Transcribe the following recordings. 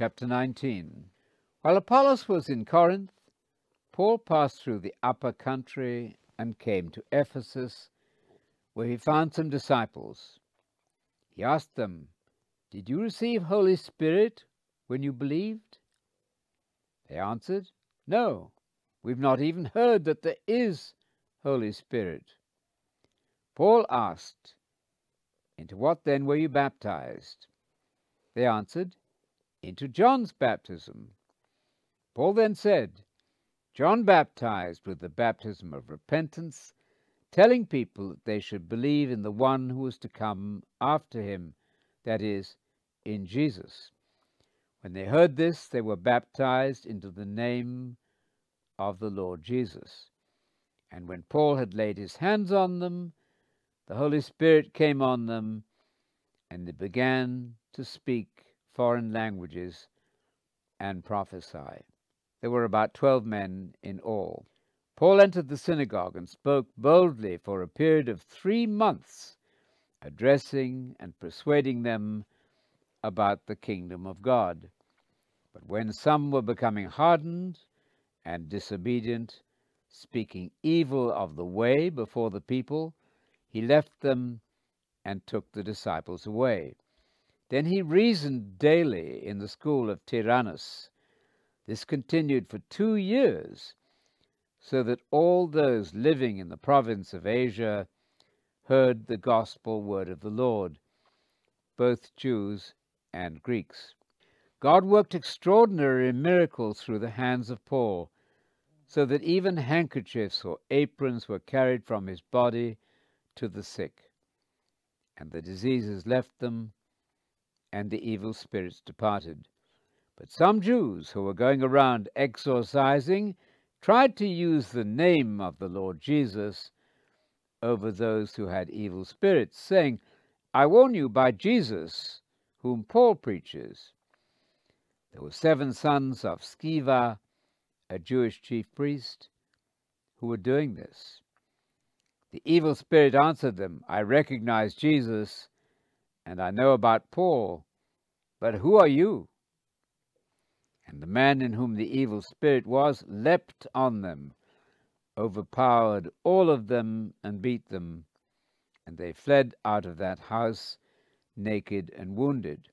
Chapter 19 While Apollos was in Corinth, Paul passed through the upper country and came to Ephesus, where he found some disciples. He asked them, Did you receive Holy Spirit when you believed? They answered, No, we've not even heard that there is Holy Spirit. Paul asked, Into what then were you baptized? They answered, Into John's baptism. Paul then said, John baptized with the baptism of repentance, telling people that they should believe in the one who was to come after him, that is, in Jesus. When they heard this, they were baptized into the name of the Lord Jesus. And when Paul had laid his hands on them, the Holy Spirit came on them, and they began to speak foreign languages and prophesy. There were about twelve men in all. Paul entered the synagogue and spoke boldly for a period of three months, addressing and persuading them about the kingdom of God. But when some were becoming hardened and disobedient, speaking evil of the way before the people, he left them and took the disciples away. Then he reasoned daily in the school of Tyrannus. This continued for two years, so that all those living in the province of Asia heard the gospel word of the Lord, both Jews and Greeks. God worked extraordinary miracles through the hands of Paul, so that even handkerchiefs or aprons were carried from his body to the sick, and the diseases left them, and the evil spirits departed. But some Jews who were going around exorcising tried to use the name of the Lord Jesus over those who had evil spirits, saying, I warn you by Jesus, whom Paul preaches. There were seven sons of Sceva, a Jewish chief priest, who were doing this. The evil spirit answered them, I recognize Jesus, and I know about Paul, but who are you? And the man in whom the evil spirit was leapt on them, overpowered all of them, and beat them, and they fled out of that house naked and wounded.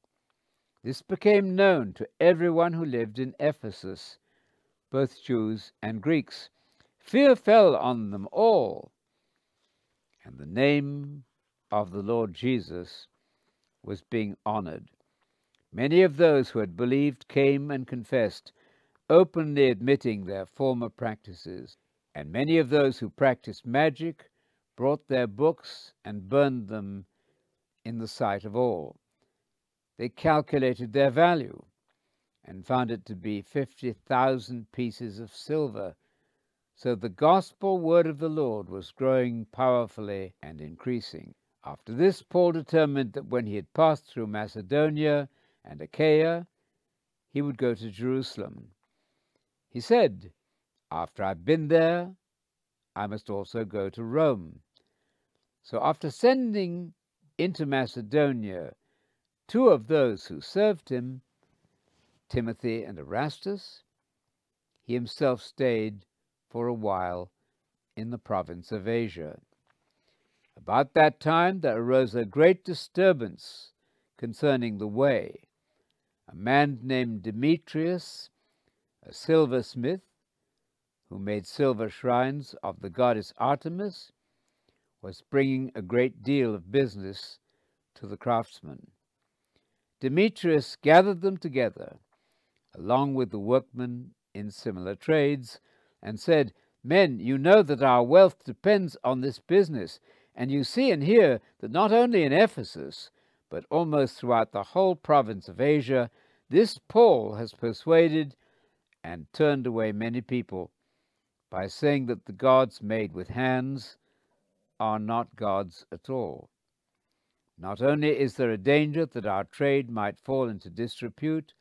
This became known to everyone who lived in Ephesus, both Jews and Greeks. Fear fell on them all, and the name of the Lord Jesus was being honored. Many of those who had believed came and confessed, openly admitting their former practices, and many of those who practiced magic brought their books and burned them in the sight of all. They calculated their value and found it to be 50,000 pieces of silver. So the gospel word of the Lord was growing powerfully and increasing. After this, Paul determined that when he had passed through Macedonia and Achaia, he would go to Jerusalem. He said, After I've been there, I must also go to Rome. So after sending into Macedonia two of those who served him, Timothy and Erastus, he himself stayed for a while in the province of Asia. About that time there arose a great disturbance concerning the way. A man named Demetrius, a silversmith, who made silver shrines of the goddess Artemis, was bringing a great deal of business to the craftsmen. Demetrius gathered them together, along with the workmen in similar trades, and said, Men, you know that our wealth depends on this business, and you see and hear that not only in Ephesus, but almost throughout the whole province of Asia, this Paul has persuaded and turned away many people by saying that the gods made with hands are not gods at all. Not only is there a danger that our trade might fall into disrepute,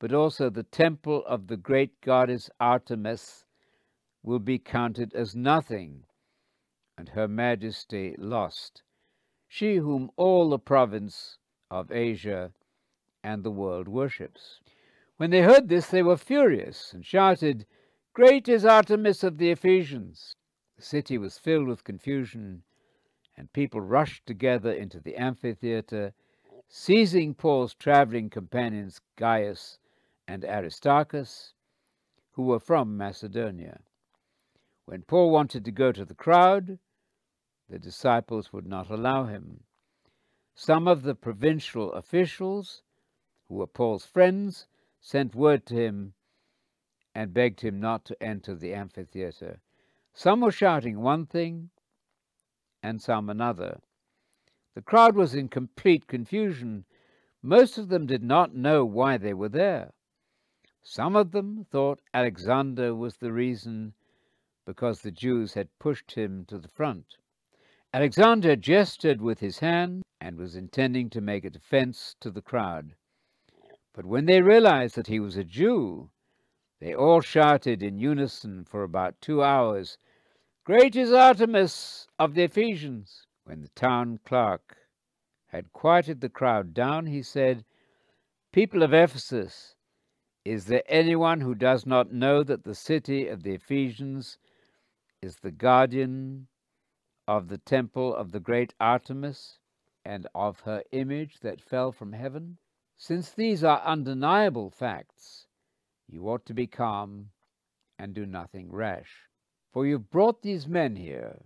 but also the temple of the great goddess Artemis will be counted as nothing, and her majesty lost, she whom all the province of Asia and the world worships. When they heard this, they were furious and shouted, Great is Artemis of the Ephesians! The city was filled with confusion, and people rushed together into the amphitheatre, seizing Paul's travelling companions Gaius and Aristarchus, who were from Macedonia. When Paul wanted to go to the crowd, the disciples would not allow him. Some of the provincial officials, who were Paul's friends, sent word to him and begged him not to enter the amphitheatre. Some were shouting one thing and some another. The crowd was in complete confusion. Most of them did not know why they were there. Some of them thought Alexander was the reason because the Jews had pushed him to the front. Alexander gestured with his hand and was intending to make a defense to the crowd. But when they realized that he was a Jew, they all shouted in unison for about two hours, Great is Artemis of the Ephesians! When the town clerk had quieted the crowd down, he said, People of Ephesus, is there anyone who does not know that the city of the Ephesians is the guardian of the temple of the great Artemis and of her image that fell from heaven? Since these are undeniable facts, you ought to be calm and do nothing rash. For you've brought these men here,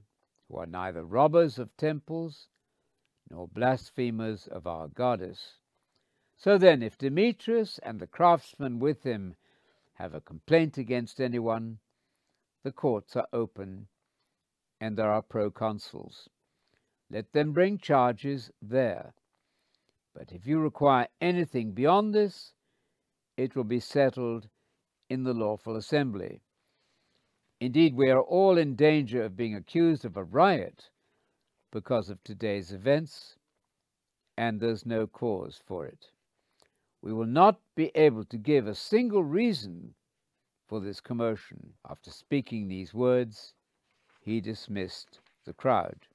who are neither robbers of temples nor blasphemers of our goddess. So then, if Demetrius and the craftsmen with him have a complaint against anyone, the courts are open and there are proconsuls. Let them bring charges there. But if you require anything beyond this, it will be settled in the lawful assembly. Indeed, we are all in danger of being accused of a riot because of today's events, and there's no cause for it. We will not be able to give a single reason for this commotion. After speaking these words, he dismissed the crowd.